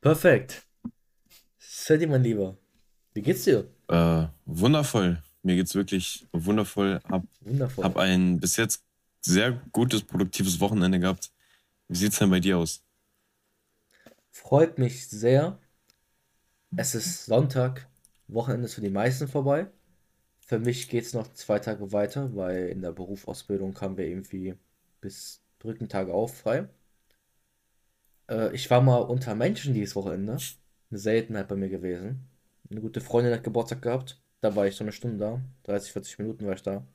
Perfekt. Sadie, mein Lieber. Wie geht's dir? Äh, wundervoll. Mir geht's wirklich wundervoll. Hab, Wundervoll. hab ein bis jetzt sehr gutes, produktives Wochenende gehabt. Wie sieht's denn bei dir aus? Freut mich sehr. Es ist Sonntag. Wochenende ist für die meisten vorbei. Für mich geht's noch zwei Tage weiter, weil in der Berufsausbildung haben wir irgendwie bis Brückentag auf frei. Äh, ich war mal unter Menschen dieses Wochenende. Eine Seltenheit bei mir gewesen. Eine gute Freundin hat Geburtstag gehabt. Da war ich so eine Stunde da. 30, 40 Minuten war ich da.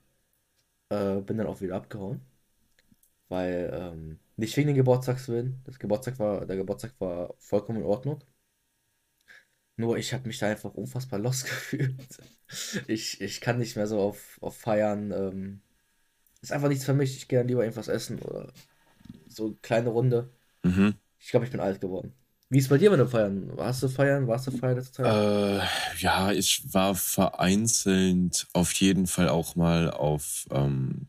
Äh, bin dann auch wieder abgehauen. Weil, ähm, nicht wegen den Geburtstagswillen. Das Geburtstag war, der Geburtstag war vollkommen in Ordnung. Nur ich habe mich da einfach unfassbar lost gefühlt. Ich, ich kann nicht mehr so auf, auf Feiern. Ähm, ist einfach nichts für mich. Ich gehe dann lieber irgendwas essen oder so eine kleine Runde. Mhm. Ich glaube, ich bin alt geworden. Wie ist bei dir mit dem Feiern? Warst du feiern? Warst du feiern letzte Zeit? Äh, ja, ich war vereinzelt auf jeden Fall auch mal auf, ähm,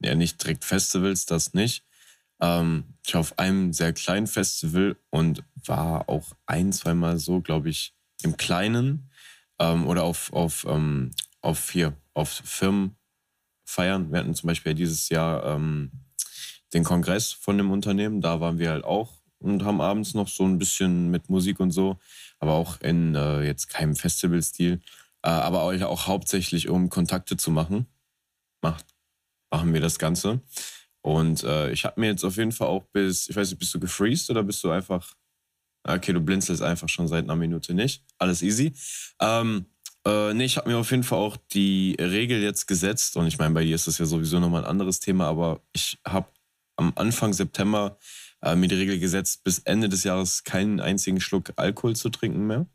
ja, nicht direkt Festivals, das nicht. Ähm, ich war auf einem sehr kleinen Festival und war auch ein, zweimal so, glaube ich, im Kleinen ähm, oder auf, auf, ähm, auf hier, auf Firmen feiern. Wir hatten zum Beispiel dieses Jahr ähm, den Kongress von dem Unternehmen, da waren wir halt auch und haben abends noch so ein bisschen mit Musik und so, aber auch in äh, jetzt keinem Festivalstil, äh, aber auch, auch hauptsächlich um Kontakte zu machen. Macht, machen wir das Ganze. Und äh, ich habe mir jetzt auf jeden Fall auch bis, ich weiß nicht, bist du gefreezed oder bist du einfach, Ah, okay, du blinzelst einfach schon seit einer Minute nicht. Alles easy. Ähm, äh, nee, ich habe mir auf jeden Fall auch die Regel jetzt gesetzt und ich meine, bei dir ist das ja sowieso nochmal ein anderes Thema, aber ich habe am Anfang September mir die Regel gesetzt, bis Ende des Jahres keinen einzigen Schluck Alkohol zu trinken mehr.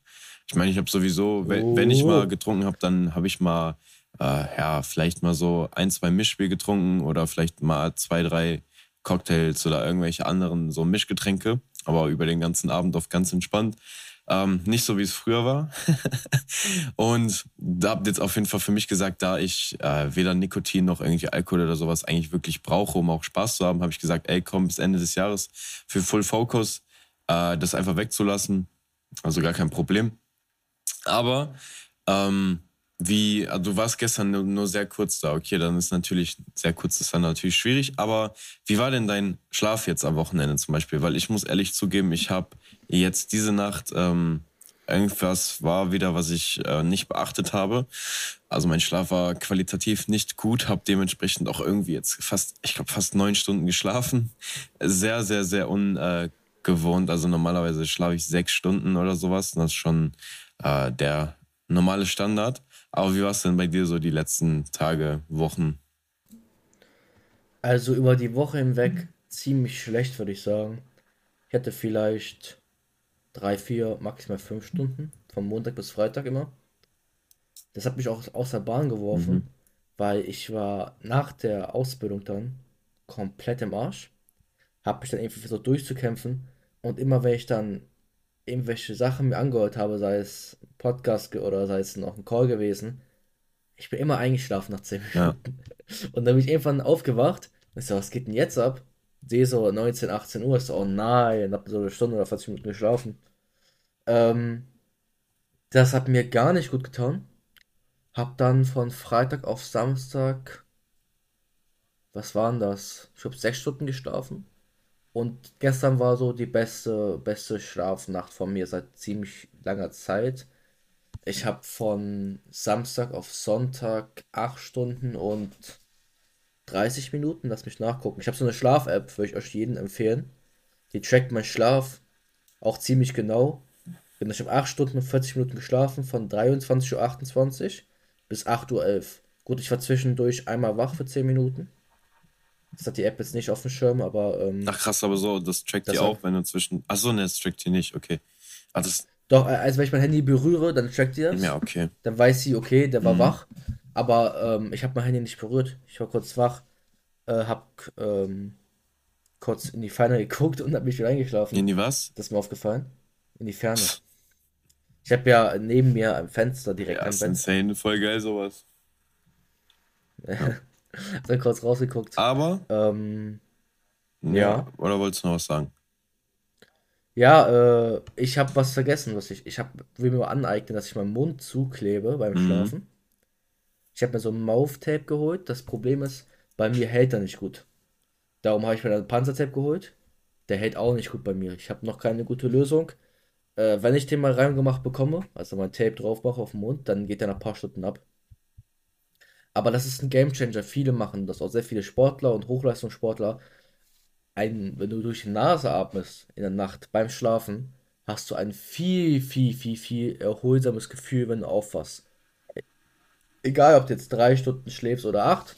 Ich meine, ich habe sowieso, wenn, wenn ich mal Oh. getrunken habe, dann habe ich mal, äh, ja, vielleicht mal so ein, zwei Mischbier getrunken oder vielleicht mal zwei, drei Cocktails oder irgendwelche anderen so Mischgetränke, aber über den ganzen Abend auf ganz entspannt. Ähm, nicht so, wie es früher war. und da habt jetzt auf jeden Fall für mich gesagt, da ich äh, weder Nikotin noch irgendwie Alkohol oder sowas eigentlich wirklich brauche, um auch Spaß zu haben, habe ich gesagt, ey, komm, bis Ende des Jahres für Full Focus äh, das einfach wegzulassen. Also gar kein Problem. Aber ähm, wie, also du warst gestern nur, nur sehr kurz da, okay, dann ist natürlich, sehr kurz ist dann natürlich schwierig, aber wie war denn dein Schlaf jetzt am Wochenende zum Beispiel? Weil ich muss ehrlich zugeben, ich habe jetzt diese Nacht, ähm, irgendwas war wieder, was ich äh, nicht beachtet habe. Also mein Schlaf war qualitativ nicht gut, habe dementsprechend auch irgendwie jetzt fast, ich glaube fast neun Stunden geschlafen. Sehr, sehr, sehr ungewohnt. Also normalerweise schlafe ich sechs Stunden oder sowas. Und das ist schon äh, der normale Standard. Aber wie war es denn bei dir so die letzten Tage, Wochen? Also über die Woche hinweg ziemlich schlecht, würde ich sagen. Ich hatte vielleicht drei, vier, maximal fünf Stunden. Von Montag bis Freitag immer. Das hat mich auch aus der Bahn geworfen, weil ich war nach der Ausbildung dann komplett im Arsch. Hab mich dann irgendwie versucht durchzukämpfen. Und immer wenn ich dann irgendwelche Sachen mir angehört habe, sei es Podcast oder sei es noch ein Call gewesen, ich bin immer eingeschlafen nach 10 Ja. Minuten. Und dann bin ich irgendwann aufgewacht. Und ich so, was geht denn jetzt ab? Sehe so 19, 18 Uhr. Ich so, oh nein, hab so eine Stunde oder 40 Minuten geschlafen. Ähm, das hat mir gar nicht gut getan. Hab dann von Freitag auf Samstag, was waren das? Ich habe sechs Stunden geschlafen. Und gestern war so die beste, beste Schlafnacht von mir seit ziemlich langer Zeit. Ich habe von Samstag auf Sonntag 8 Stunden und 30 Minuten, lass mich nachgucken. Ich habe so eine Schlaf-App, würde ich euch jeden empfehlen. Die trackt meinen Schlaf auch ziemlich genau. Genau, Ich habe 8 Stunden und 40 Minuten geschlafen, von 23.28 Uhr bis 8.11 Uhr. Gut, ich war zwischendurch einmal wach für 10 Minuten. Das hat die App jetzt nicht auf dem Schirm, aber ähm, Ach krass, aber so, das trackt Das war- auch, wenn du zwischen. Achso, ne, das trackt dir nicht, okay. Ah, das. doch, äh, also wenn ich mein Handy berühre, dann trackt die das. Ja, okay. Dann weiß sie, okay, der war Mhm. wach. Aber ähm, ich habe mein Handy nicht berührt. Ich war kurz wach, äh, hab ähm, kurz in die Ferne geguckt und hab mich wieder eingeschlafen. In die was? Das ist mir aufgefallen. In die Ferne. Ich habe ja neben mir ein Fenster direkt Ja, am ist Bett. insane, voll geil sowas. Dann kurz rausgeguckt. Aber, Ähm, ja. Ja. Oder wolltest du noch was sagen? Ja, äh, ich habe was vergessen, was ich. Ich hab, will mir aneignen, dass ich meinen Mund zuklebe beim Mhm. Schlafen. Ich habe mir so ein Mouth-Tape geholt. Das Problem ist, bei mir hält er nicht gut. Darum habe ich mir dann Panzertape geholt. Der hält auch nicht gut bei mir. Ich habe noch keine gute Lösung. Äh, wenn ich den mal reingemacht bekomme, also mein Tape drauf mache auf den Mund, dann geht der nach ein paar Stunden ab. Aber das ist ein Gamechanger. Viele machen das, auch sehr viele Sportler und Hochleistungssportler. Ein, wenn du durch die Nase atmest in der Nacht beim Schlafen, hast du ein viel, viel, viel, viel erholsames Gefühl, wenn du aufwachst. Egal, ob du jetzt drei Stunden schläfst oder acht,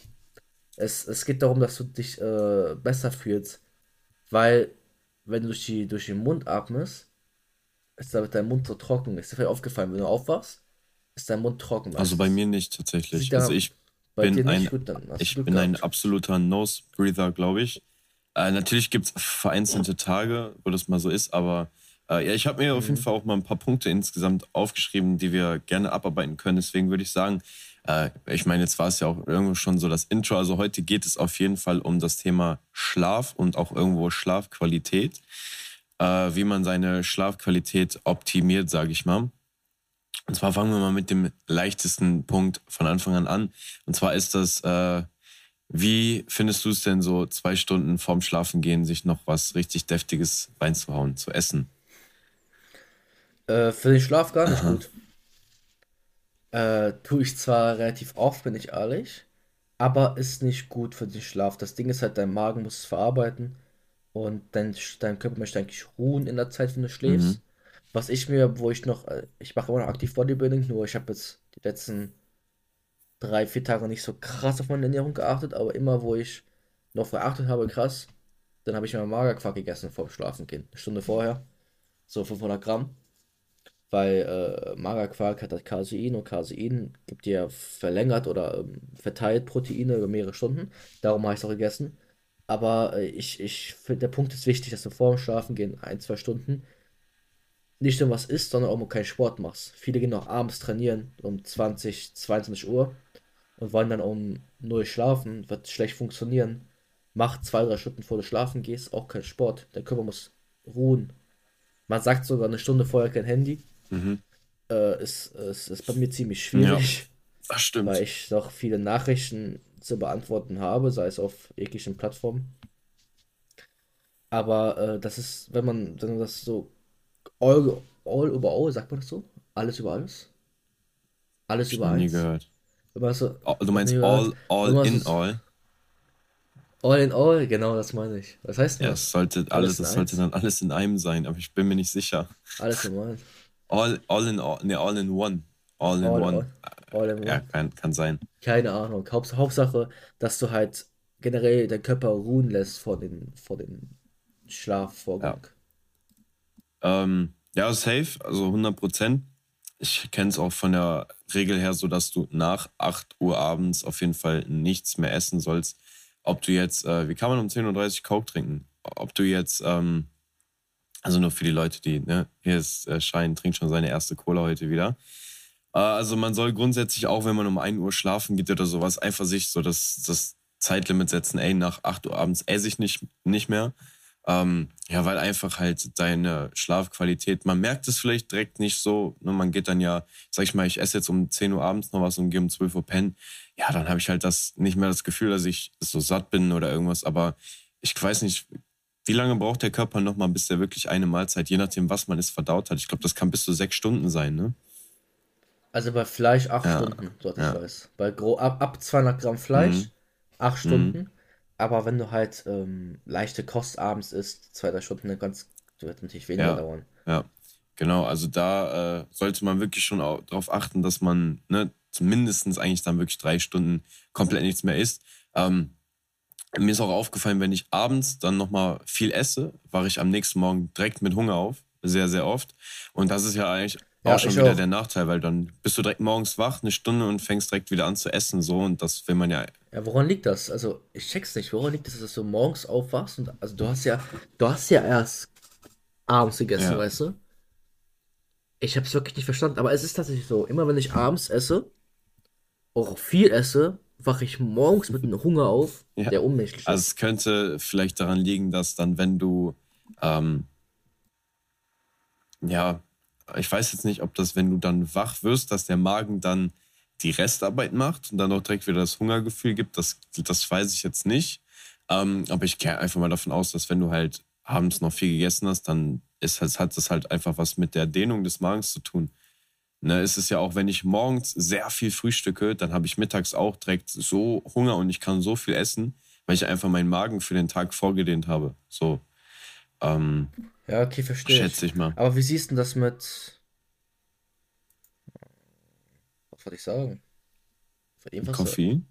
es, es geht darum, dass du dich äh, besser fühlst, weil wenn du durch, die, durch den Mund atmest, ist damit dein Mund so trocken. Ist dir vielleicht aufgefallen, wenn du aufwachst, ist dein Mund trocken Also bei meistens. mir nicht tatsächlich. Also ich bei bin nicht ein, gut, ich bin ein gehabt. absoluter Nose-Breather, glaube ich. Äh, natürlich gibt es vereinzelte Tage, wo das mal so ist, aber äh, ja, ich habe mir auf jeden Mhm. Fall auch mal ein paar Punkte insgesamt aufgeschrieben, die wir gerne abarbeiten können. Deswegen würde ich sagen, äh, ich meine, jetzt war es ja auch irgendwo schon so das Intro. Also heute geht es auf jeden Fall um das Thema Schlaf und auch irgendwo Schlafqualität, äh, wie man seine Schlafqualität optimiert, sage ich mal. Und zwar fangen wir mal mit dem leichtesten Punkt von Anfang an an. Und zwar ist das, äh, wie findest du es denn so, zwei Stunden vorm Schlafengehen sich noch was richtig Deftiges reinzuhauen, zu essen? Äh, für den Schlaf gar nicht Aha. gut. Äh, tue ich zwar relativ oft, bin ich ehrlich, aber ist nicht gut für den Schlaf. Das Ding ist halt, dein Magen muss es verarbeiten und dein, dein Körper möchte eigentlich ruhen in der Zeit, wenn du Mhm. Was ich mir, wo ich noch, äh, ich mache immer noch aktiv Bodybuilding, nur ich habe jetzt die letzten drei, vier Tage nicht so krass auf meine Ernährung geachtet, aber immer, wo ich noch geachtet habe, krass, dann habe ich mir Magerquark gegessen vorm Schlafengehen. Eine Stunde vorher, so 500 Gramm. Weil äh, Magerquark hat halt Casein und Casein gibt dir verlängert oder ähm, verteilt Proteine über mehrere Stunden. Darum habe ich es auch gegessen. Aber äh, ich, ich finde, der Punkt ist wichtig, dass du vor dem Schlafen gehen, ein, zwei Stunden, nicht nur was isst, sondern auch mal keinen Sport machst. Viele gehen auch abends trainieren um 20, 22 Uhr und wollen dann um null schlafen, wird schlecht funktionieren. Mach zwei, drei Stunden vor du schlafen gehst, auch kein Sport. Der Körper muss ruhen. Man sagt sogar eine Stunde vorher kein Handy. Mhm. Äh, ist, ist, ist bei mir ziemlich Ja, schwierig, das weil stimmt. ich noch viele Nachrichten zu beantworten habe, sei es auf jeglichen Plattformen. Aber äh, das ist, wenn man, wenn man das so all, all über all, sagt man das so? Alles über alles? Alles über noch nie eins? gehört. Oh, Du noch nie meinst all, all man in all? all in all, genau das meine ich. Was heißt Ja, es das? sollte alles, Alles es sollte dann alles in einem sein, aber ich bin mir nicht sicher. Alles in eins. All, all in all, ne, all in one. All in All, one. all, all in Ja, one. kann, kann sein. Keine Ahnung. Haupts Hauptsache, dass du halt generell deinen Körper ruhen lässt vor den, vor dem Ja. Ähm, ja, safe, also 100 Prozent. Ich kenne es auch von der Regel her so, dass du nach 8 Uhr abends auf jeden Fall nichts mehr essen sollst. Ob du jetzt, äh, wie kann man um 10.30 Uhr Coke trinken? Ob du jetzt, ähm, also nur für die Leute, die, ne, hier ist äh, Schein, trinkt schon seine erste Cola heute wieder. Äh, also man soll grundsätzlich auch, wenn man um 1 Uhr schlafen geht oder sowas, einfach sich so das, das Zeitlimit setzen, ey, nach 8 Uhr abends esse ich nicht, nicht mehr. Ähm, ja, weil einfach halt deine Schlafqualität, man merkt es vielleicht direkt nicht so, ne, man geht dann ja, sag ich mal, ich esse jetzt um 10 Uhr abends noch was und gehe um 12 Uhr pennen. Ja, dann habe ich halt das nicht mehr das Gefühl, dass ich so satt bin oder irgendwas, aber ich weiß nicht, wie lange braucht der Körper nochmal, bis der wirklich eine Mahlzeit, je nachdem, was man es verdaut hat. Ich glaube, das kann bis zu sechs Stunden sein, ne? Also bei Fleisch acht Ja, Stunden, ich ja. weiß. Bei gro ab, ab 200 Gramm Fleisch Mhm. acht Mhm. Aber wenn du halt ähm, leichte Kost abends isst, zwei, drei Stunden, dann kann's, wird natürlich weniger Ja, dauern. ja, genau. Also da äh, sollte man wirklich schon darauf achten, dass man ne, zumindest eigentlich dann wirklich drei Stunden komplett nichts mehr isst. Ähm, mir ist auch aufgefallen, wenn ich abends dann nochmal viel esse, wache ich am nächsten Morgen direkt mit Hunger auf. Sehr, sehr oft. Und das ist ja eigentlich auch Ja, schon wieder auch. der Nachteil, weil dann bist du direkt morgens wach, eine Stunde und fängst direkt wieder an zu essen. So, und das will man ja. Ja, woran liegt das? Also, ich check's nicht. Woran liegt das, dass du morgens aufwachst und also du hast ja, du hast ja erst abends gegessen, Ja. weißt du? Ich hab's wirklich nicht verstanden, aber es ist tatsächlich so, immer wenn ich abends esse, auch viel esse, wache ich morgens mit einem Hunger auf, Ja. der unmenschlich Also ist. es könnte vielleicht daran liegen, dass dann, wenn du ähm, ja, ich weiß jetzt nicht, ob das, wenn du dann wach wirst, dass der Magen dann die Restarbeit macht und dann auch direkt wieder das Hungergefühl gibt. Das, das weiß ich jetzt nicht. Ähm, aber ich gehe einfach mal davon aus, dass wenn du halt abends noch viel gegessen hast, dann ist, hat das halt einfach was mit der Dehnung des Magens zu tun. Ne, es ist ja auch, wenn ich morgens sehr viel frühstücke, dann habe ich mittags auch direkt so Hunger und ich kann so viel essen, weil ich einfach meinen Magen für den Tag vorgedehnt habe. So. Ähm, ja, okay, verstehe. Schätze ich mal. Aber wie siehst du das mit. Was wollte ich sagen? Koffein?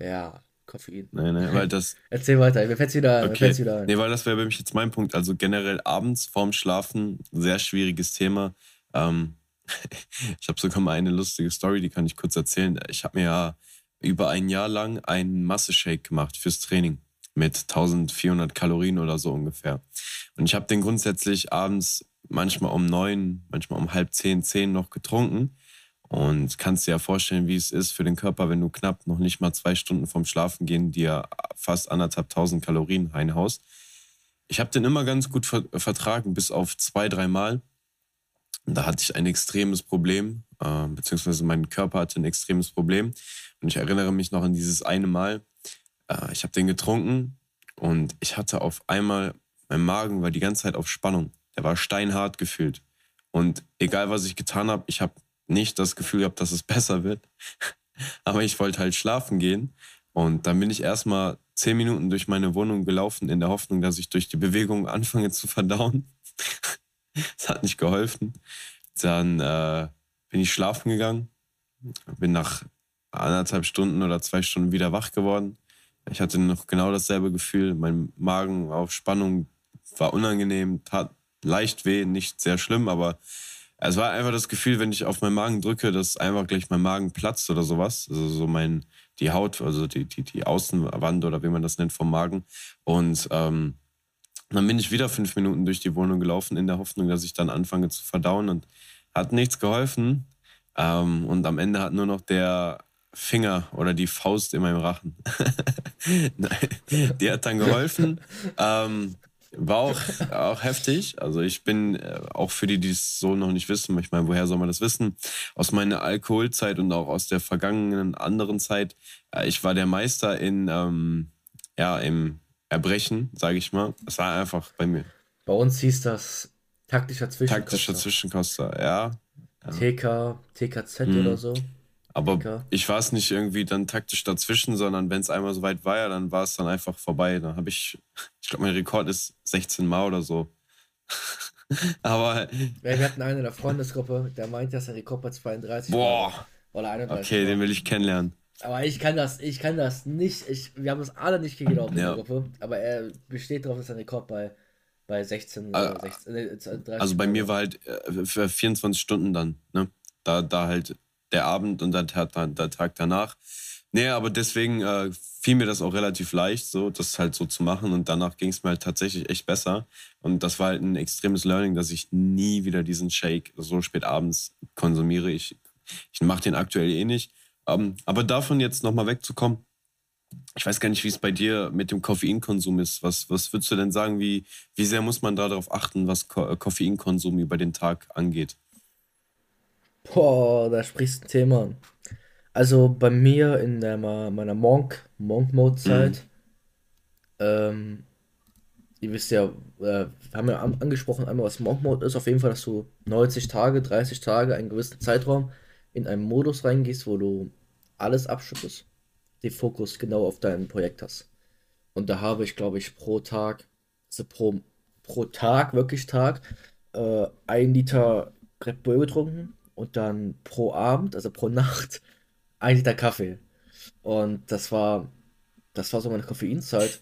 Ja, Koffein. Nein, nein, weil das. Erzähl weiter, mir fällt's wieder, okay. wieder ein. Nee, weil das wäre bei mich jetzt mein Punkt. Also generell abends vorm Schlafen, sehr schwieriges Thema. Ähm, ich habe sogar mal eine lustige Story, die kann ich kurz erzählen. Ich habe mir ja über ein Jahr lang einen Masse-Shake gemacht fürs Training mit 1400 Kalorien oder so ungefähr. Und ich habe den grundsätzlich abends manchmal um neun, manchmal um halb zehn, zehn noch getrunken. Und kannst dir ja vorstellen, wie es ist für den Körper, wenn du knapp noch nicht mal zwei Stunden vorm Schlafen gehen dir fast anderthalb tausend Kalorien reinhaust. Ich habe den immer ganz gut vertragen, bis auf zwei, drei Mal. Da hatte ich ein extremes Problem, äh, beziehungsweise mein Körper hatte ein extremes Problem. Und ich erinnere mich noch an dieses eine Mal. Äh, ich habe den getrunken und ich hatte auf einmal, mein Magen war die ganze Zeit auf Spannung. Der war steinhart gefühlt. Und egal was ich getan habe, ich habe nicht das Gefühl gehabt, dass es besser wird. Aber ich wollte halt schlafen gehen. Und dann bin ich erstmal zehn Minuten durch meine Wohnung gelaufen, in der Hoffnung, dass ich durch die Bewegung anfange zu verdauen. Es hat nicht geholfen. Dann äh, bin ich schlafen gegangen, bin nach anderthalb Stunden oder zwei Stunden wieder wach geworden. Ich hatte noch genau dasselbe Gefühl. Mein Magen auf Spannung war unangenehm, tat leicht weh, nicht sehr schlimm, aber es war einfach das Gefühl, wenn ich auf meinen Magen drücke, dass einfach gleich mein Magen platzt oder sowas. Also so mein, die Haut, also die, die, die Außenwand oder wie man das nennt vom Magen. Und ähm, dann bin ich wieder fünf Minuten durch die Wohnung gelaufen, in der Hoffnung, dass ich dann anfange zu verdauen und hat nichts geholfen. Ähm, und am Ende hat nur noch der Finger oder die Faust in meinem Rachen. Nein, die hat dann geholfen. ähm, war auch, auch heftig. Also ich bin äh, auch für die, die es so noch nicht wissen, ich meine, woher soll man das wissen? Aus meiner Alkoholzeit und auch aus der vergangenen anderen Zeit. Äh, ich war der Meister in, ähm, ja, im Erbrechen, sage ich mal. Es war einfach bei mir. Bei uns hieß das taktischer Zwischenkoster. Taktischer Zwischenkoster, ja. ja. TK, TKZ mhm. oder so. Aber Denker. ich war es nicht irgendwie dann taktisch dazwischen, sondern wenn es einmal so weit war, ja, dann war es dann einfach vorbei. Dann habe ich, ich glaube, mein Rekord ist 16 Mal oder so. Aber. Ja, wir hatten einen in der Freundesgruppe, der meint, dass er Rekord bei 32 Boah. Oder 31 Okay, war. den will ich kennenlernen. Aber ich kann das, ich kann das nicht. Ich, wir haben das alle nicht geglaubt in ja. der Gruppe. Aber er besteht darauf, dass er Rekord bei, bei 16 also, 16, äh, 30 Also bei mir war halt äh, für 24 Stunden dann, ne? Da, da halt der Abend und der, der Tag danach. Nee, aber deswegen äh, fiel mir das auch relativ leicht, so das halt so zu machen. Und danach ging es mir halt tatsächlich echt besser. Und das war halt ein extremes Learning, dass ich nie wieder diesen Shake so spät abends konsumiere. Ich, ich mache den aktuell eh nicht. Ähm, aber davon jetzt nochmal wegzukommen, ich weiß gar nicht, wie es bei dir mit dem Koffeinkonsum ist. Was, was würdest du denn sagen, wie, wie sehr muss man darauf achten, was Ko Koffeinkonsum über den Tag angeht? Boah, da sprichst du ein Thema an. Also bei mir in der, meiner Monk, Monk-Mode-Zeit, mhm. ähm, ihr wisst ja, äh, haben ja angesprochen einmal, was Monk-Mode ist. Auf jeden Fall, dass du 90 Tage, 30 Tage, einen gewissen Zeitraum in einen Modus reingehst, wo du alles abschüttest, den Fokus genau auf dein Projekt hast. Und da habe ich, glaube ich, pro Tag, also pro, pro Tag, wirklich Tag, äh, ein Liter Red Bull getrunken und dann pro Abend, also pro Nacht, ein Liter Kaffee. Und das war, das war so meine Koffeinzeit.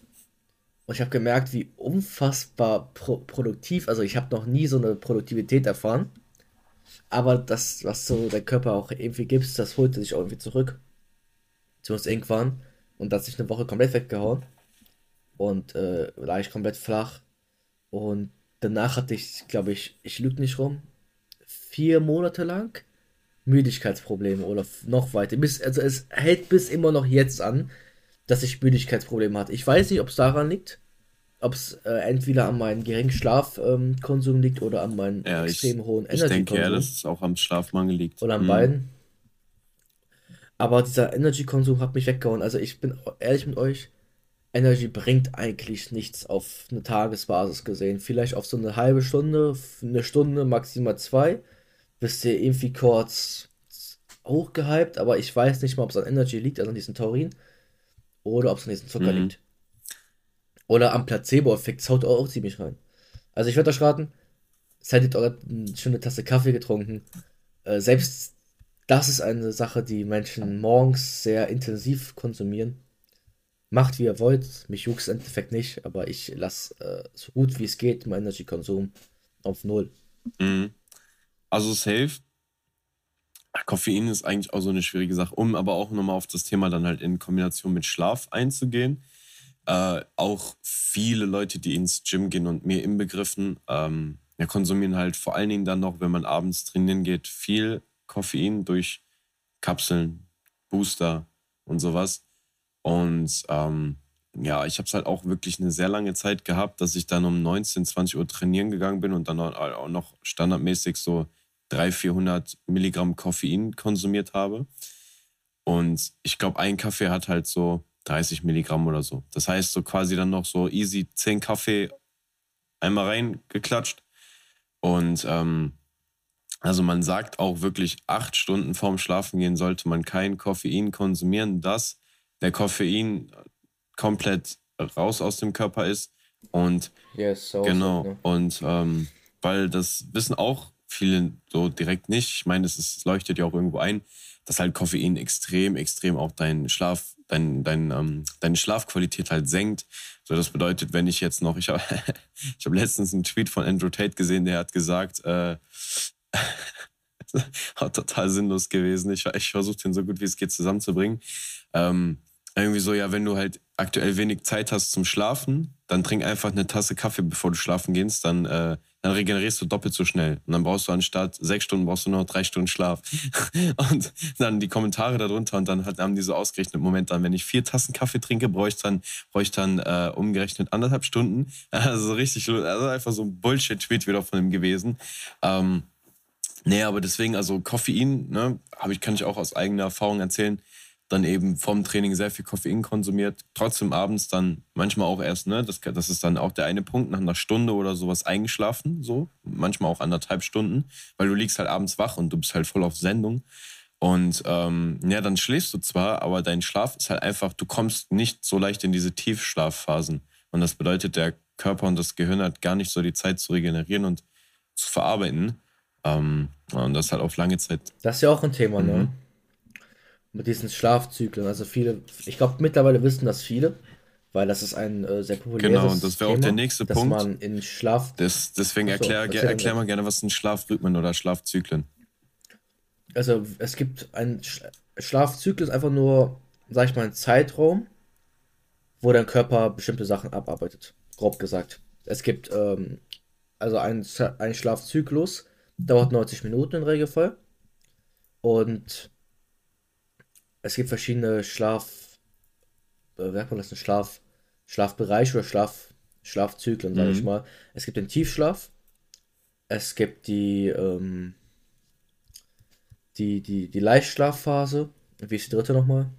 Und ich habe gemerkt, wie unfassbar pro produktiv, also ich habe noch nie so eine Produktivität erfahren. Aber das, was so der Körper auch irgendwie gibt, das holte sich auch irgendwie zurück. Zumindest irgendwann. Und das hat sich eine Woche komplett weggehauen. Und äh, lag ich komplett flach. Und danach hatte ich, glaube ich, ich lüge nicht rum, vier Monate lang Müdigkeitsprobleme oder noch weiter. Bis, also es hält bis immer noch jetzt an, dass ich Müdigkeitsprobleme hatte. Ich weiß nicht, ob es daran liegt, ob es äh, entweder an meinem geringen Schlafkonsum ähm, liegt oder an meinem ja, extrem ich, hohen Energy-Konsum. Ich denke ja, dass es auch am Schlafmangel liegt. Oder an mhm. beiden. Aber dieser Energy-Konsum hat mich weggehauen. Also ich bin ehrlich mit euch, Energy bringt eigentlich nichts auf eine Tagesbasis gesehen. Vielleicht auf so eine halbe Stunde, eine Stunde, maximal zwei, bist du irgendwie kurz hochgehypt, aber ich weiß nicht mal, ob es an Energy liegt, also an diesem Taurin, oder ob es an diesem Zucker mhm. liegt. Oder am Placebo-Effekt haut auch, auch ziemlich rein. Also ich würde euch raten, seid ihr eine schöne Tasse Kaffee getrunken. Äh, selbst das ist eine Sache, die Menschen morgens sehr intensiv konsumieren. Macht wie ihr wollt, mich juckt im Endeffekt nicht, aber ich lasse äh, so gut wie es geht meinen Energy-Konsum auf Null. Mhm. Also safe. Koffein ist eigentlich auch so eine schwierige Sache, um aber auch nochmal auf das Thema dann halt in Kombination mit Schlaf einzugehen. Äh, auch viele Leute, die ins Gym gehen und mir inbegriffen, ähm, ja, konsumieren halt vor allen Dingen dann noch, wenn man abends trainieren geht, viel Koffein durch Kapseln, Booster und sowas. Und ähm, ja, ich habe es halt auch wirklich eine sehr lange Zeit gehabt, dass ich dann um 19, 20 Uhr trainieren gegangen bin und dann auch noch standardmäßig so 300, 400 Milligramm Koffein konsumiert habe. Und ich glaube, ein Kaffee hat halt so 30 Milligramm oder so. Das heißt, so quasi dann noch so easy 10 Kaffee einmal reingeklatscht. Und ähm, also man sagt auch wirklich, acht Stunden vorm Schlafengehen sollte man kein Koffein konsumieren, dass der Koffein komplett raus aus dem Körper ist. Und yes, so genau, so, ne? und ähm, weil das wissen auch viele so direkt nicht. Ich meine, es leuchtet ja auch irgendwo ein, dass halt Koffein extrem, extrem auch deinen Schlaf, dein, dein, ähm, deine Schlafqualität halt senkt. So, das bedeutet, wenn ich jetzt noch, ich habe ich hab letztens einen Tweet von Andrew Tate gesehen, der hat gesagt, äh, hat total sinnlos gewesen. Ich, ich versuche den so gut wie es geht zusammenzubringen. Ähm, irgendwie so, ja, wenn du halt aktuell wenig Zeit hast zum Schlafen, dann trink einfach eine Tasse Kaffee, bevor du schlafen gehst, dann, äh, dann regenerierst du doppelt so schnell. Und dann brauchst du anstatt sechs Stunden, brauchst du nur noch drei Stunden Schlaf. und dann die Kommentare darunter und dann haben die so ausgerechnet, Moment, dann, wenn ich vier Tassen Kaffee trinke, brauche ich dann, brauche ich dann äh, umgerechnet anderthalb Stunden. Also richtig, also einfach so ein Bullshit-Tweet wieder von ihm gewesen. Ähm, nee, aber deswegen, also Koffein, ne, ich, kann ich auch aus eigener Erfahrung erzählen, dann eben vom Training sehr viel Koffein konsumiert, trotzdem abends dann manchmal auch erst, ne, das, das ist dann auch der eine Punkt, nach einer Stunde oder sowas eingeschlafen, so, manchmal auch anderthalb Stunden, weil du liegst halt abends wach und du bist halt voll auf Sendung. Und ähm, ja, dann schläfst du zwar, aber dein Schlaf ist halt einfach, du kommst nicht so leicht in diese Tiefschlafphasen. Und das bedeutet, der Körper und das Gehirn hat gar nicht so die Zeit zu regenerieren und zu verarbeiten. Ähm, und das halt auf lange Zeit. Das ist ja auch ein Thema, ne? mhm. ne? Mit diesen Schlafzyklen. Also viele, ich glaube mittlerweile wissen das viele, weil das ist ein äh, sehr populäres Genau, und das wäre auch der nächste dass Punkt. man in Schlaf... Das, deswegen so, erklär, erklär mal gerne, was sind Schlafrhythmen oder Schlafzyklen? Also es gibt ein Sch Schlafzyklus, einfach nur, sag ich mal, ein Zeitraum, wo dein Körper bestimmte Sachen abarbeitet, grob gesagt. Es gibt ähm, also ein, ein Schlafzyklus, dauert 90 Minuten im Regelfall. Und es gibt verschiedene Schlaf, äh, wie sagt man das, Schlaf, Schlafbereich oder Schlaf, Schlafzyklen, sage mhm. ich mal. Es gibt den Tiefschlaf, es gibt die, ähm, die, die, die Leichtschlafphase. Wie ist die dritte nochmal?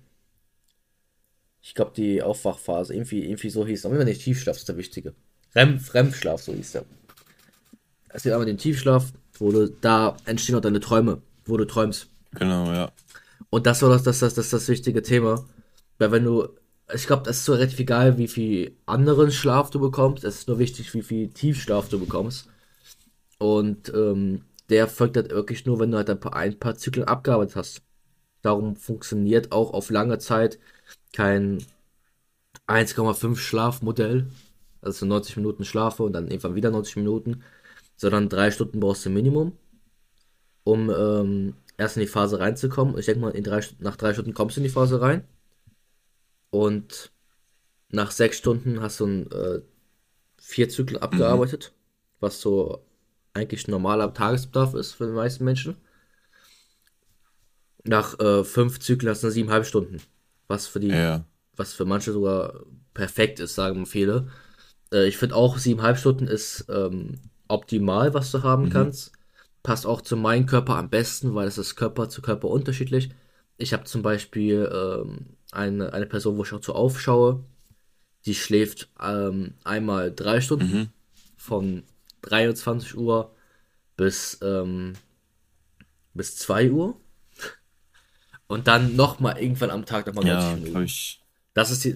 Ich glaube, die Aufwachphase. Irgendwie, irgendwie so hieß es. Aber immer nicht Tiefschlaf ist der wichtige. Rem, Fremdschlaf, so hieß der. Es gibt einmal den Tiefschlaf, wo du, da entstehen auch deine Träume, wo du träumst. Genau, ja. Und das war das, das, das, das, das wichtige Thema. Weil wenn du, ich glaube, das ist so relativ egal, wie viel anderen Schlaf du bekommst. Es ist nur wichtig, wie viel Tiefschlaf du bekommst. Und ähm, der folgt halt wirklich nur, wenn du halt ein paar, ein paar Zyklen abgearbeitet hast. Darum funktioniert auch auf lange Zeit kein 1,5 Schlafmodell. Also 90 Minuten schlafe und dann irgendwann wieder 90 Minuten. Sondern drei Stunden brauchst du Minimum, um ähm, erst in die Phase reinzukommen. Ich denke mal, drei, nach drei Stunden kommst du in die Phase rein. Und nach sechs Stunden hast du ein äh, vier Zyklen mhm. abgearbeitet, mhm. was so eigentlich normaler Tagesbedarf ist für die meisten Menschen. Nach äh, fünf Zyklen hast du siebeneinhalb Stunden, was für die, ja. was für manche sogar perfekt ist, sagen viele. Äh, ich finde auch siebeneinhalb Stunden ist ähm, optimal, was du haben mhm. kannst. Passt auch zu meinem Körper am besten, weil es ist Körper zu Körper unterschiedlich. Ich habe zum Beispiel ähm, eine, eine Person, wo ich auch zu aufschaue, die schläft ähm, einmal drei Stunden mhm. von 23 Uhr bis, ähm, bis 2 Uhr. Und dann nochmal irgendwann am Tag nochmal 90 ja, Minuten. Ich... Das ist die,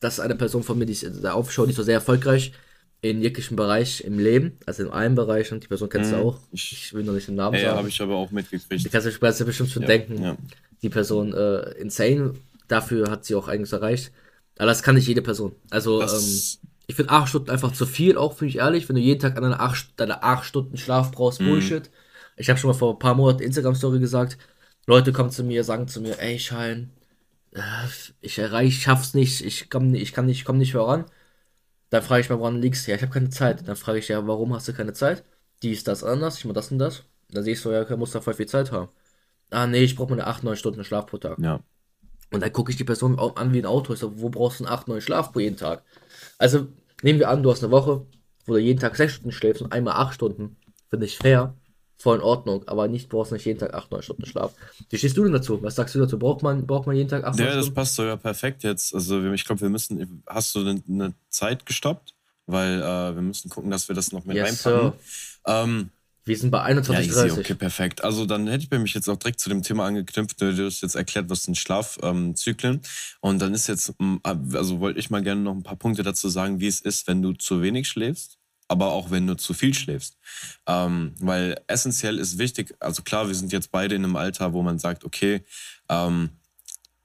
das ist eine Person von mir, die ist da aufschaut, die ist so sehr erfolgreich in jeglichem Bereich im Leben, also in allen Bereichen. Die Person kennst mhm. du auch. Ich will noch nicht den Namen ja, sagen. Ja, habe ich aber auch mitgekriegt. Du kannst dir bestimmt schon ja, denken. Ja. Die Person äh, insane. Dafür hat sie auch einiges erreicht. Aber das kann nicht jede Person. Also, ähm, ich finde acht Stunden einfach zu viel, auch finde ich ehrlich. Wenn du jeden Tag an deine acht, deine acht Stunden Schlaf brauchst, mhm. Bullshit. Ich habe schon mal vor ein paar Monaten Instagram-Story gesagt. Leute kommen zu mir, sagen zu mir, ey, Schein, äh, ich erreiche, ich schaff's nicht, ich komm, ich kann nicht, ich komme nicht voran. Dann frage ich mal, woran liegst du? Ja, ich habe keine Zeit. Dann frage ich ja, warum hast du keine Zeit? Dies, das, anders, ich mach das und das. Dann siehst du, ja, du musst da voll viel Zeit haben. Ah, nee, ich brauche meine 8, 9 Stunden Schlaf pro Tag. Ja. Und dann gucke ich die Person an wie ein Auto. Ich so, wo brauchst du einen 8, 9 Schlaf pro jeden Tag? Also, nehmen wir an, du hast eine Woche, wo du jeden Tag 6 Stunden schläfst und einmal 8 Stunden. Finde ich fair voll in Ordnung, aber nicht, brauchst nicht jeden Tag 8, 9 Stunden Schlaf. Wie stehst du denn dazu? Was sagst du dazu? Braucht man, braucht man jeden Tag 8, 9 Ja, das passt sogar perfekt jetzt. Also ich glaube, wir müssen, hast du eine Zeit gestoppt? Weil äh, wir müssen gucken, dass wir das noch mit yes, reinpacken. Ähm, wir sind bei 21.30 ja, okay, perfekt. Also dann hätte ich mich jetzt auch direkt zu dem Thema angeknüpft. Du hast jetzt erklärt, was sind Schlafzyklen. Ähm, und dann ist jetzt, also wollte ich mal gerne noch ein paar Punkte dazu sagen, wie es ist, wenn du zu wenig schläfst aber auch wenn du zu viel schläfst. Ähm, weil essentiell ist wichtig, also klar, wir sind jetzt beide in einem Alter, wo man sagt, okay, ähm,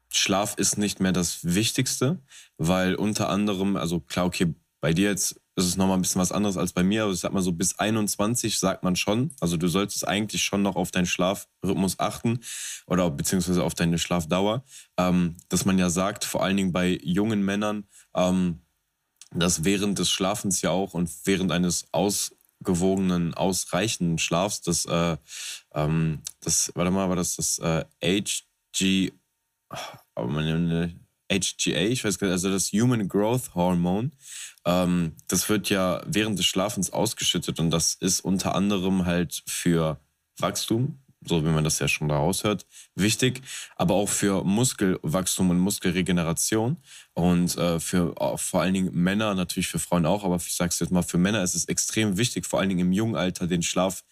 Schlaf ist nicht mehr das Wichtigste, weil unter anderem, also klar, okay, bei dir jetzt ist es nochmal ein bisschen was anderes als bei mir, aber ich sag mal so bis 21 sagt man schon, also du solltest eigentlich schon noch auf deinen Schlafrhythmus achten oder beziehungsweise auf deine Schlafdauer, ähm, dass man ja sagt, vor allen Dingen bei jungen Männern, ähm, dass während des Schlafens ja auch und während eines ausgewogenen, ausreichenden Schlafs, das, äh, ähm, das, warte mal, war das das äh, HG, aber meine, HGA, ich weiß gar nicht, also das Human Growth Hormone, ähm, das wird ja während des Schlafens ausgeschüttet und das ist unter anderem halt für Wachstum, so wie man das ja schon daraus hört, wichtig, aber auch für Muskelwachstum und Muskelregeneration. Und äh, für äh, vor allen Dingen Männer, natürlich für Frauen auch, aber ich sag's jetzt mal, für Männer ist es extrem wichtig, vor allen Dingen im jungen Alter den Schlaf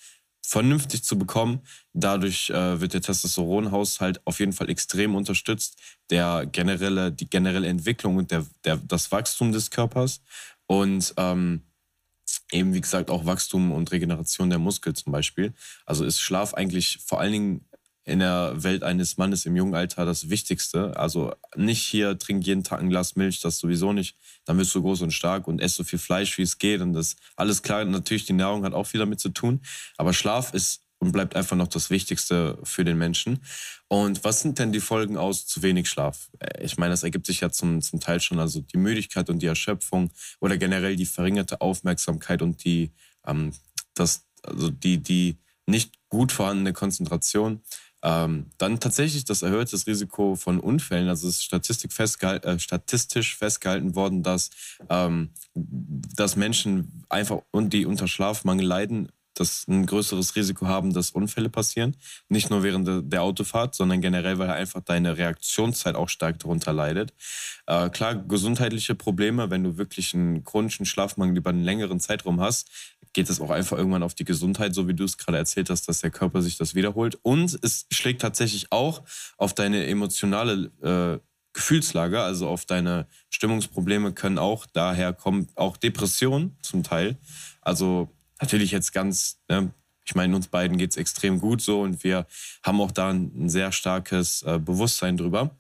vernünftig zu bekommen. Dadurch äh, wird der Testosteronhaushalt auf jeden Fall extrem unterstützt. Der generelle, die generelle Entwicklung und der, der, das Wachstum des Körpers. Und ähm, eben, wie gesagt, auch Wachstum und Regeneration der Muskel zum Beispiel. Also ist Schlaf eigentlich vor allen Dingen in der Welt eines Mannes im jungen Alter das Wichtigste. Also nicht hier trink jeden Tag ein Glas Milch, das sowieso nicht. Dann wirst du groß und stark und ess so viel Fleisch, wie es geht. Und das alles klar. Natürlich, die Nahrung hat auch viel damit zu tun. Aber Schlaf ist und bleibt einfach noch das Wichtigste für den Menschen. Und was sind denn die Folgen aus zu wenig Schlaf? Äh, ich meine, das ergibt sich ja zum, zum Teil schon, also die Müdigkeit und die Erschöpfung oder generell die verringerte Aufmerksamkeit und die, ähm, das, also die, die nicht gut vorhandene Konzentration. Ähm, dann tatsächlich das erhöhte Risiko von Unfällen. Also es ist Statistik festgehalten, äh, statistisch festgehalten worden, dass, ähm, dass Menschen einfach und die unter Schlafmangel leiden, das ein größeres Risiko haben, dass Unfälle passieren. Nicht nur während der Autofahrt, sondern generell, weil einfach deine Reaktionszeit auch stark darunter leidet. Äh, klar, gesundheitliche Probleme, wenn du wirklich einen chronischen Schlafmangel über einen längeren Zeitraum hast, geht es auch einfach irgendwann auf die Gesundheit, so wie du es gerade erzählt hast, dass der Körper sich das wiederholt. Und es schlägt tatsächlich auch auf deine emotionale äh, Gefühlslage, also auf deine Stimmungsprobleme können auch daher kommen, auch Depressionen zum Teil. Also natürlich jetzt ganz, ne, ich meine, uns beiden geht es extrem gut so und wir haben auch da ein, sehr starkes äh, Bewusstsein drüber.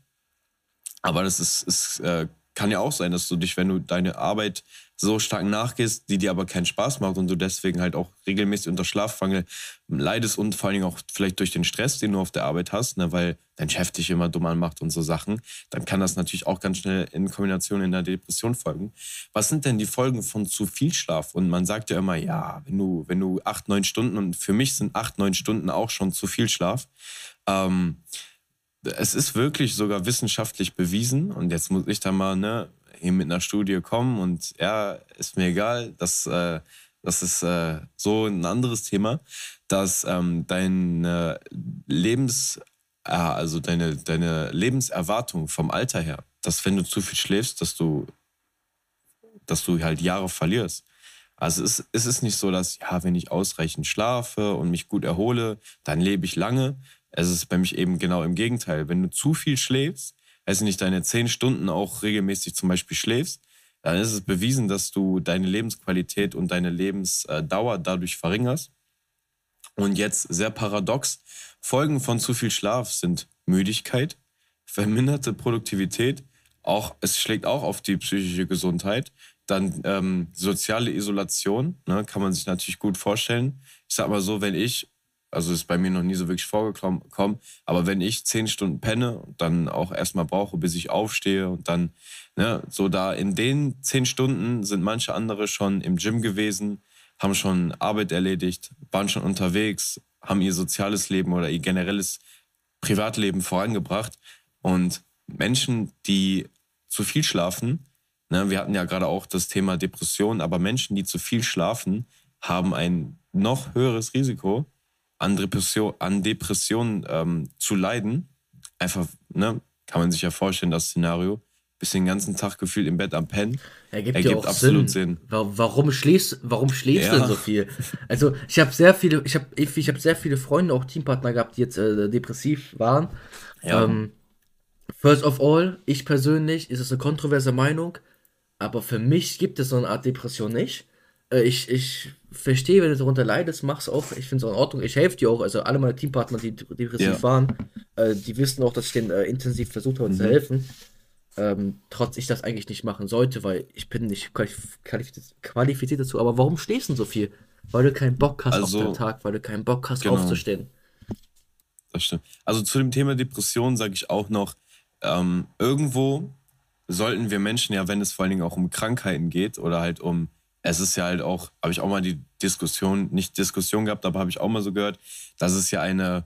Aber das ist, ist äh, kann ja auch sein, dass du dich, wenn du deine Arbeit so stark nachgehst, die dir aber keinen Spaß macht und du deswegen halt auch regelmäßig unter Schlafmangel leidest und vor allen Dingen auch vielleicht durch den Stress, den du auf der Arbeit hast, ne, weil dein Chef dich immer dumm anmacht und so Sachen, dann kann das natürlich auch ganz schnell in Kombination in der Depression folgen. Was sind denn die Folgen von zu viel Schlaf? Und man sagt ja immer, ja, wenn du, wenn du acht, neun Stunden, und für mich sind acht, neun Stunden auch schon zu viel Schlaf, ähm, es ist wirklich sogar wissenschaftlich bewiesen, und jetzt muss ich da mal, ne, hier mit einer Studie kommen und ja, ist mir egal, das, äh, das ist äh, so ein anderes Thema, dass ähm, deine Lebens, äh, also deine, deine Lebenserwartung vom Alter her, dass wenn du zu viel schläfst, dass du, dass du halt Jahre verlierst. Also es, es ist nicht so, dass, ja, wenn ich ausreichend schlafe und mich gut erhole, dann lebe ich lange. Es ist bei mich eben genau im Gegenteil. Wenn du zu viel schläfst, also nicht deine zehn Stunden auch regelmäßig zum Beispiel schläfst, dann ist es bewiesen, dass du deine Lebensqualität und deine Lebensdauer dadurch verringerst. Und jetzt sehr paradox, Folgen von zu viel Schlaf sind Müdigkeit, verminderte Produktivität, auch, es schlägt auch auf die psychische Gesundheit. Dann ähm, soziale Isolation, ne, kann man sich natürlich gut vorstellen. Ich sag mal so, wenn ich also ist bei mir noch nie so wirklich vorgekommen. Aber wenn ich zehn Stunden penne und dann auch erstmal brauche, bis ich aufstehe und dann, ne, so da in den zehn Stunden sind manche andere schon im Gym gewesen, haben schon Arbeit erledigt, waren schon unterwegs, haben ihr soziales Leben oder ihr generelles Privatleben vorangebracht. Und Menschen, die zu viel schlafen, ne, wir hatten ja gerade auch das Thema Depression, aber Menschen, die zu viel schlafen, haben ein noch höheres Risiko, an Depression, an Depression ähm, zu leiden. Einfach, ne, kann man sich ja vorstellen, das Szenario. Bist den ganzen Tag gefühlt im Bett am Pennen. Ergibt, Ergibt auch absolut Sinn. Sinn. Warum schläfst, warum schläfst ja. du denn so viel? Also ich habe sehr viele, ich habe ich hab sehr viele Freunde, auch Teampartner gehabt, die jetzt äh, depressiv waren. Ja. Ähm, first of all, ich persönlich, ist es eine kontroverse Meinung, aber für mich gibt es so eine Art Depression nicht. Äh, ich, ich verstehe, wenn du darunter leidest, mach's auch. Ich finde es auch in Ordnung. Ich helfe dir auch. Also alle meine Teampartner, die depressiv ja. waren, äh, die wissen auch, dass ich denen äh, intensiv versucht habe mhm. zu helfen. Ähm, trotz ich das eigentlich nicht machen sollte, weil ich bin nicht qualifiziert, qualifiziert dazu. Aber warum stehst du so viel? Weil du keinen Bock hast also, auf den Tag, weil du keinen Bock hast genau. aufzustehen. Das stimmt. Also zu dem Thema Depression sage ich auch noch, ähm, irgendwo sollten wir Menschen ja, wenn es vor allen Dingen auch um Krankheiten geht oder halt um es ist ja halt auch, habe ich auch mal die Diskussion, nicht Diskussion gehabt, aber habe ich auch mal so gehört, dass es ja eine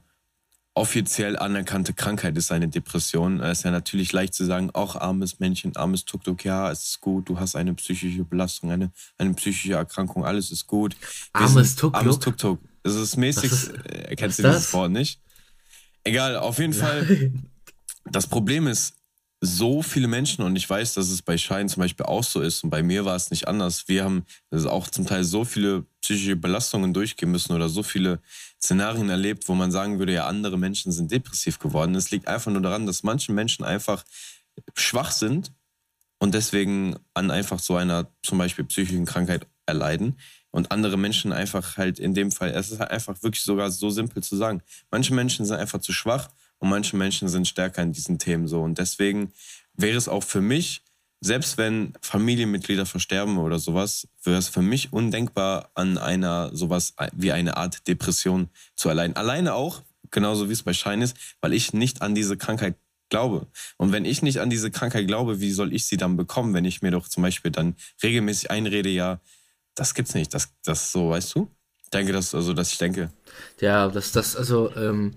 offiziell anerkannte Krankheit ist, eine Depression. Es ist ja natürlich leicht zu sagen, auch armes Männchen, armes Tuk-Tuk, ja, es ist gut, du hast eine psychische Belastung, eine, eine psychische Erkrankung, alles ist gut. armes Tuk-Tuk? Armes Tuk-Tuk. Es ist mäßig, erkennst du dieses Wort nicht? Egal, auf jeden Fall. Das Problem ist, so viele Menschen und ich weiß, dass es bei Schein zum Beispiel auch so ist und bei mir war es nicht anders. Wir haben auch zum Teil so viele psychische Belastungen durchgehen müssen oder so viele Szenarien erlebt, wo man sagen würde, ja, andere Menschen sind depressiv geworden. Es liegt einfach nur daran, dass manche Menschen einfach schwach sind und deswegen an einfach so einer zum Beispiel psychischen Krankheit erleiden und andere Menschen einfach halt in dem Fall, es ist halt einfach wirklich sogar so simpel zu sagen. Manche Menschen sind einfach zu schwach und manche Menschen sind stärker in diesen Themen so. Und deswegen wäre es auch für mich, selbst wenn Familienmitglieder versterben oder sowas, wäre es für mich undenkbar, an einer sowas wie eine Art Depression zu erleiden. Alleine auch, genauso wie es bei Schein ist, weil ich nicht an diese Krankheit glaube. Und wenn ich nicht an diese Krankheit glaube, wie soll ich sie dann bekommen, wenn ich mir doch zum Beispiel dann regelmäßig einrede, ja, das gibt's nicht, das, das so, weißt du? Denke, das, also, dass ich denke. Ja, das, das, also, ähm,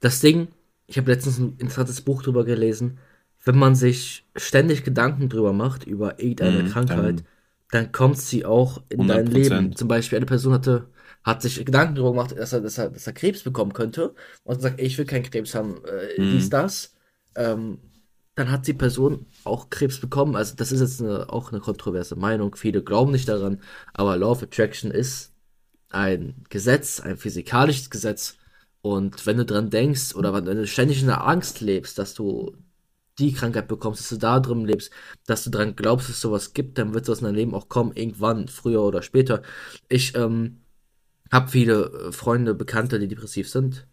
das Ding, ich habe letztens ein interessantes Buch drüber gelesen, wenn man sich ständig Gedanken drüber macht, über irgendeine mhm, Krankheit, dann, dann, kommt sie auch in 100%. dein Leben. Zum Beispiel eine Person hatte, hat sich Gedanken darüber gemacht, dass er, dass er, dass er Krebs bekommen könnte und sagt, ey, ich will keinen Krebs haben, äh, mhm. dies, das. Ähm, dann hat die Person auch Krebs bekommen. Also das ist jetzt eine, auch eine kontroverse Meinung. Viele glauben nicht daran, aber Law of Attraction ist ein Gesetz, ein physikalisches Gesetz, und wenn du dran denkst oder wenn du ständig in der Angst lebst, dass du die Krankheit bekommst, dass du da drin lebst, dass du dran glaubst, dass es sowas gibt, dann wird sowas in dein Leben auch kommen, irgendwann, früher oder später. Ich ähm, habe viele äh, Freunde, Bekannte, die depressiv sind.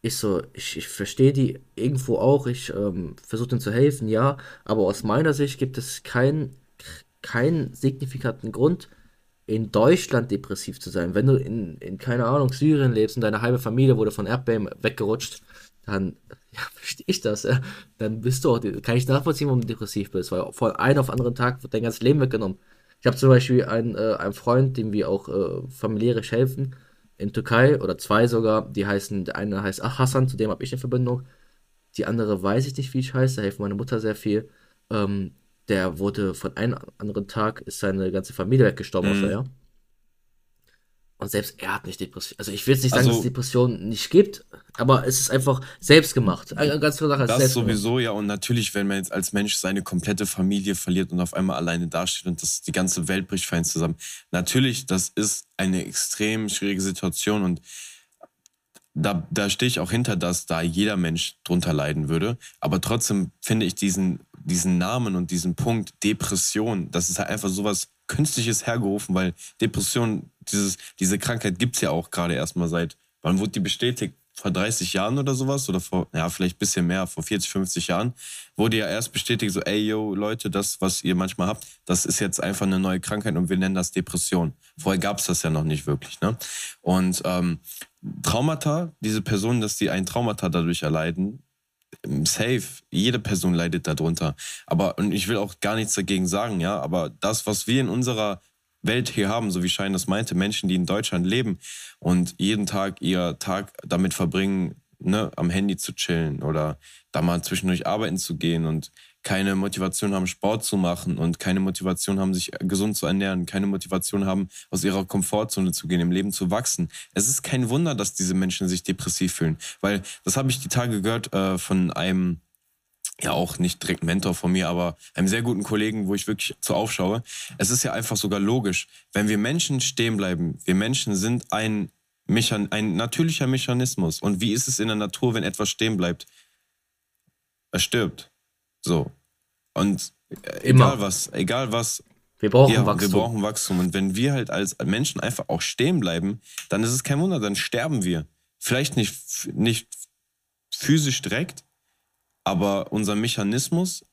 Ich so, ich, ich verstehe die irgendwo auch, ich ähm, versuche denen zu helfen, ja, aber aus meiner Sicht gibt es keinen keinen signifikanten Grund, in Deutschland depressiv zu sein. Wenn du in, in keine Ahnung, Syrien lebst und deine halbe Familie wurde von Erdbeben weggerutscht, dann ja, verstehe ich das. Ja. Dann bist du auch, kann ich nachvollziehen, warum du depressiv bist, weil von einem auf anderen Tag wird dein ganzes Leben weggenommen. Ich habe zum Beispiel einen, äh, einen Freund, dem wir auch äh, familiärisch helfen, in Türkei, oder zwei sogar, die heißen, der eine heißt Hassan, zu dem habe ich eine Verbindung. Die andere weiß ich nicht, wie ich heiße, da hilft meine Mutter sehr viel. Ähm, der wurde von einem anderen Tag, ist seine ganze Familie weggestorben, mhm. außer er. Und selbst er hat nicht Depression. Also ich will jetzt nicht sagen, also, dass es Depressionen nicht gibt, aber es ist einfach selbst gemacht. Eine ganz klar Sache. Das sowieso, ja. Und natürlich, wenn man jetzt als Mensch seine komplette Familie verliert und auf einmal alleine dasteht und das, die ganze Welt bricht für einen zusammen. Natürlich, das ist eine extrem schwierige Situation und da, da stehe ich auch hinter, dass da jeder Mensch drunter leiden würde. Aber trotzdem finde ich diesen, diesen Namen und diesen Punkt Depression, das ist halt einfach sowas Künstliches hergerufen, weil Depression, dieses, diese Krankheit gibt es ja auch gerade erstmal seit, wann wurde die bestätigt? Vor 30 Jahren oder sowas? Oder vor, ja, vielleicht ein bisschen mehr, vor 40, 50 Jahren, wurde ja erst bestätigt, so, ey, yo, Leute, das, was ihr manchmal habt, das ist jetzt einfach eine neue Krankheit und wir nennen das Depression. Vorher gab es das ja noch nicht wirklich, ne? Und ähm, Traumata, diese Personen, dass die ein Traumata dadurch erleiden, safe, jede Person leidet darunter. Aber, und ich will auch gar nichts dagegen sagen, ja, aber das, was wir in unserer Welt hier haben, so wie Schein das meinte, Menschen, die in Deutschland leben und jeden Tag ihr Tag damit verbringen, ne, am Handy zu chillen oder da mal zwischendurch arbeiten zu gehen und keine Motivation haben, Sport zu machen und keine Motivation haben, sich gesund zu ernähren, keine Motivation haben, aus ihrer Komfortzone zu gehen, im Leben zu wachsen. Es ist kein Wunder, dass diese Menschen sich depressiv fühlen, weil das habe ich die Tage gehört äh, von einem ja auch nicht direkt Mentor von mir, aber einem sehr guten Kollegen, wo ich wirklich zu aufschaue. Es ist ja einfach sogar logisch, wenn wir Menschen stehen bleiben, wir Menschen sind ein, Mechan ein natürlicher Mechanismus. Und wie ist es in der Natur, wenn etwas stehen bleibt? Er stirbt. So. Und äh, Immer. egal was, egal was. Wir brauchen ja, Wachstum. Wir brauchen Wachstum. Und wenn wir halt als Menschen einfach auch stehen bleiben, dann ist es kein Wunder, dann sterben wir. Vielleicht nicht, nicht physisch direkt, aber unser Mechanismus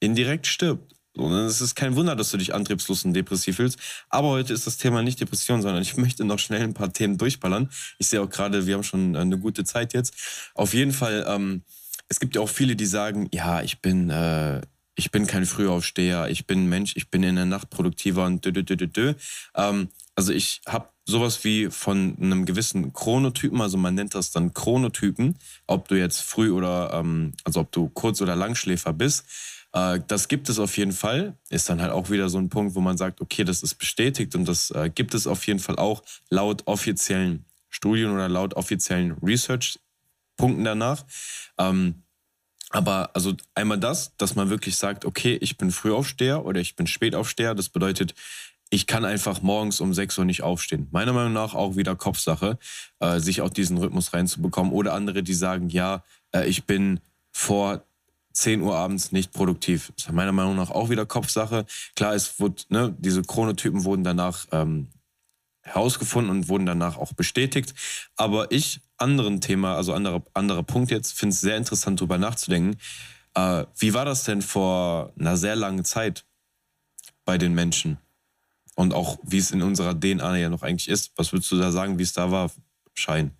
indirekt stirbt. Und es ist kein Wunder, dass du dich antriebslos und depressiv fühlst. Aber heute ist das Thema nicht Depression, sondern ich möchte noch schnell ein paar Themen durchballern. Ich sehe auch gerade, wir haben schon eine gute Zeit jetzt. Auf jeden Fall, ähm, es gibt ja auch viele, die sagen, ja, ich bin, äh, ich bin kein Frühaufsteher, ich bin Mensch, ich bin in der Nacht produktiver und dö, dö, dö, dö. Ähm, also ich habe sowas wie von einem gewissen Chronotypen, also man nennt das dann Chronotypen, ob du jetzt früh oder, ähm, also ob du Kurz- oder Langschläfer bist. Äh, das gibt es auf jeden Fall. Ist dann halt auch wieder so ein Punkt, wo man sagt, okay, das ist bestätigt und das äh, gibt es auf jeden Fall auch laut offiziellen Studien oder laut offiziellen Research Punkten danach. Ähm, aber also einmal das, dass man wirklich sagt, okay, ich bin Frühaufsteher oder ich bin Spätaufsteher. Das bedeutet, ich kann einfach morgens um 6 Uhr nicht aufstehen. Meiner Meinung nach auch wieder Kopfsache, äh, sich auch diesen Rhythmus reinzubekommen. Oder andere, die sagen, ja, äh, ich bin vor 10 Uhr abends nicht produktiv. Das ist meiner Meinung nach auch wieder Kopfsache. Klar, es wurde, ne, diese Chronotypen wurden danach ähm, herausgefunden und wurden danach auch bestätigt. Aber ich, anderen Thema, also anderer, anderer Punkt jetzt, finde es sehr interessant, darüber nachzudenken. Äh, wie war das denn vor einer sehr langen Zeit bei den Menschen? Und auch, wie es in unserer DNA ja noch eigentlich ist. Was würdest du da sagen, wie es da war, Schein?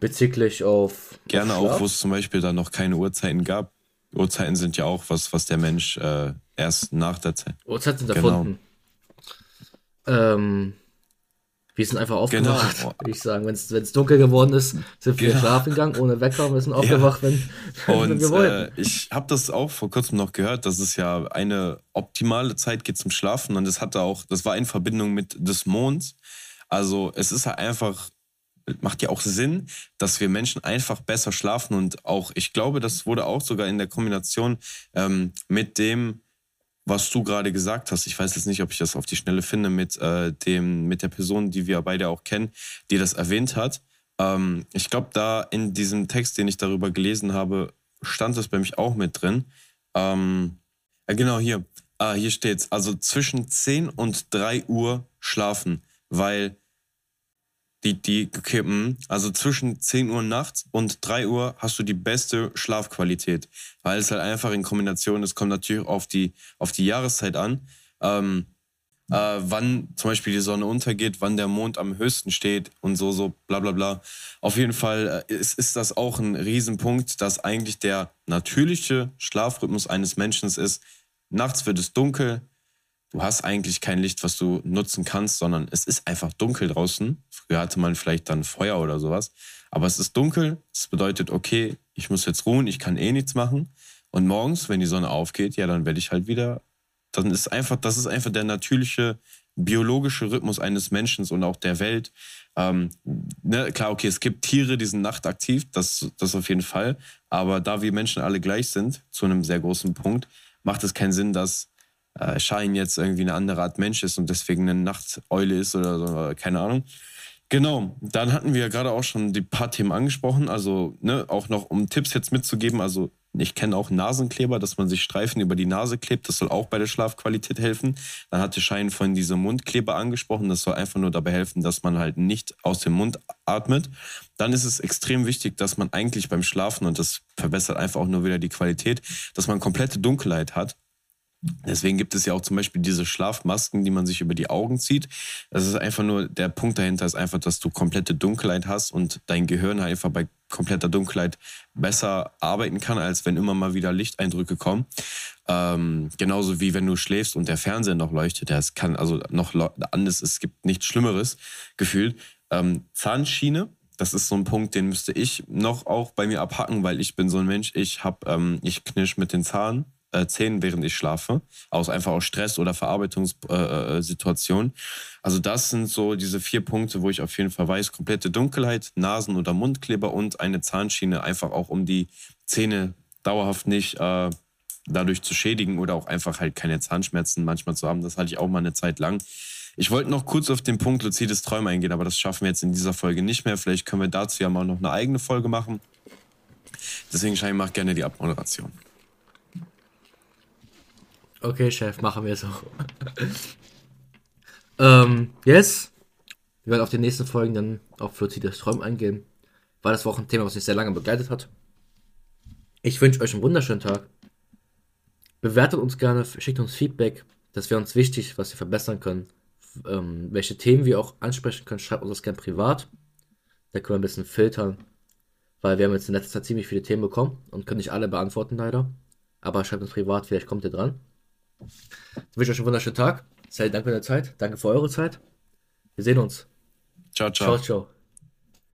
Bezüglich auf. Gerne auf auch, wo es zum Beispiel dann noch keine Uhrzeiten gab. Uhrzeiten sind ja auch was, was der Mensch äh, erst nach der Zeit. Uhrzeiten sind genau. erfunden. Ähm, wir sind einfach aufgewacht, genau. würde ich sagen. Wenn es dunkel geworden ist, sind wir genau. schlafen gegangen, ohne Wecker, wir sind aufgewacht, ja. wenn, Und, wenn wir wollten. Äh, ich habe das auch vor kurzem noch gehört, dass es ja eine optimale Zeit geht zum Schlafen und das hatte auch, das war in Verbindung mit des Monds. Also es ist halt einfach, macht ja auch Sinn, dass wir Menschen einfach besser schlafen und auch, ich glaube, das wurde auch sogar in der Kombination ähm, mit dem, was du gerade gesagt hast, ich weiß jetzt nicht, ob ich das auf die Schnelle finde, mit, äh, dem, mit der Person, die wir beide auch kennen, die das erwähnt hat. Ähm, ich glaube, da in diesem Text, den ich darüber gelesen habe, stand das bei mich auch mit drin. Ähm, ja, genau, hier. Ah, hier steht's. Also zwischen 10 und 3 Uhr schlafen, weil die, die, mh. also zwischen 10 Uhr nachts und 3 Uhr hast du die beste Schlafqualität, weil es halt einfach in Kombination, es kommt natürlich auf die, auf die Jahreszeit an, ähm, äh, wann zum Beispiel die Sonne untergeht, wann der Mond am höchsten steht und so, so, bla, bla, bla. Auf jeden Fall äh, ist, ist das auch ein Riesenpunkt, dass eigentlich der natürliche Schlafrhythmus eines Menschen ist, nachts wird es dunkel, du hast eigentlich kein Licht, was du nutzen kannst, sondern es ist einfach dunkel draußen. Früher hatte man vielleicht dann Feuer oder sowas. Aber es ist dunkel. Das bedeutet, okay, ich muss jetzt ruhen, ich kann eh nichts machen. Und morgens, wenn die Sonne aufgeht, ja, dann werde ich halt wieder. Dann ist einfach, das ist einfach der natürliche biologische Rhythmus eines Menschen und auch der Welt. Ähm, ne, klar, okay, es gibt Tiere, die sind nachtaktiv, das, das auf jeden Fall. Aber da wir Menschen alle gleich sind, zu einem sehr großen Punkt, macht es keinen Sinn, dass äh, Schein jetzt irgendwie eine andere Art Mensch ist und deswegen eine Nachteule ist oder so, keine Ahnung. Genau, dann hatten wir gerade auch schon die paar Themen angesprochen, also ne, auch noch um Tipps jetzt mitzugeben, also ich kenne auch Nasenkleber, dass man sich Streifen über die Nase klebt. Das soll auch bei der Schlafqualität helfen. Dann hatte Schein von diesem Mundkleber angesprochen. Das soll einfach nur dabei helfen, dass man halt nicht aus dem Mund atmet. Dann ist es extrem wichtig, dass man eigentlich beim Schlafen, und das verbessert einfach auch nur wieder die Qualität, dass man komplette Dunkelheit hat. Deswegen gibt es ja auch zum Beispiel diese Schlafmasken, die man sich über die Augen zieht. Das ist einfach nur, der Punkt dahinter ist einfach, dass du komplette Dunkelheit hast und dein Gehirn halt einfach bei kompletter Dunkelheit besser arbeiten kann, als wenn immer mal wieder Lichteindrücke kommen. Ähm, genauso wie wenn du schläfst und der Fernseher noch leuchtet. Das kann also noch anders, es gibt nichts Schlimmeres gefühlt. Ähm, Zahnschiene, das ist so ein Punkt, den müsste ich noch auch bei mir abhacken, weil ich bin so ein Mensch, ich hab, ähm, ich knirsch mit den Zahnen äh, Zähnen, während ich schlafe. Aus einfach aus Stress oder Verarbeitungssituationen. Äh, äh also das sind so diese vier Punkte, wo ich auf jeden Fall weiß, komplette Dunkelheit, Nasen- oder Mundkleber und eine Zahnschiene, einfach auch um die Zähne dauerhaft nicht äh, dadurch zu schädigen oder auch einfach halt keine Zahnschmerzen manchmal zu haben. Das hatte ich auch mal eine Zeit lang. Ich wollte noch kurz auf den Punkt luzides Träumen eingehen, aber das schaffen wir jetzt in dieser Folge nicht mehr. Vielleicht können wir dazu ja mal noch eine eigene Folge machen. Deswegen Schein macht gerne die Abmoderation. Okay, Chef, machen wir so. ähm, yes. Wir werden auf die nächsten Folgen dann für das Träumen eingehen. War das auch ein Thema, was mich sehr lange begleitet hat. Ich wünsche euch einen wunderschönen Tag. Bewertet uns gerne, schickt uns Feedback. Das wäre uns wichtig, was wir verbessern können. Ähm, welche Themen wir auch ansprechen können, schreibt uns das gerne privat. Da können wir ein bisschen filtern. Weil wir haben jetzt in letzter Zeit ziemlich viele Themen bekommen und können nicht alle beantworten leider. Aber schreibt uns privat, vielleicht kommt ihr dran. Ich wünsche euch einen wunderschönen Tag. Seid danke für deine Zeit. Danke für eure Zeit. Wir sehen uns. Ciao, ciao. Ciao, ciao.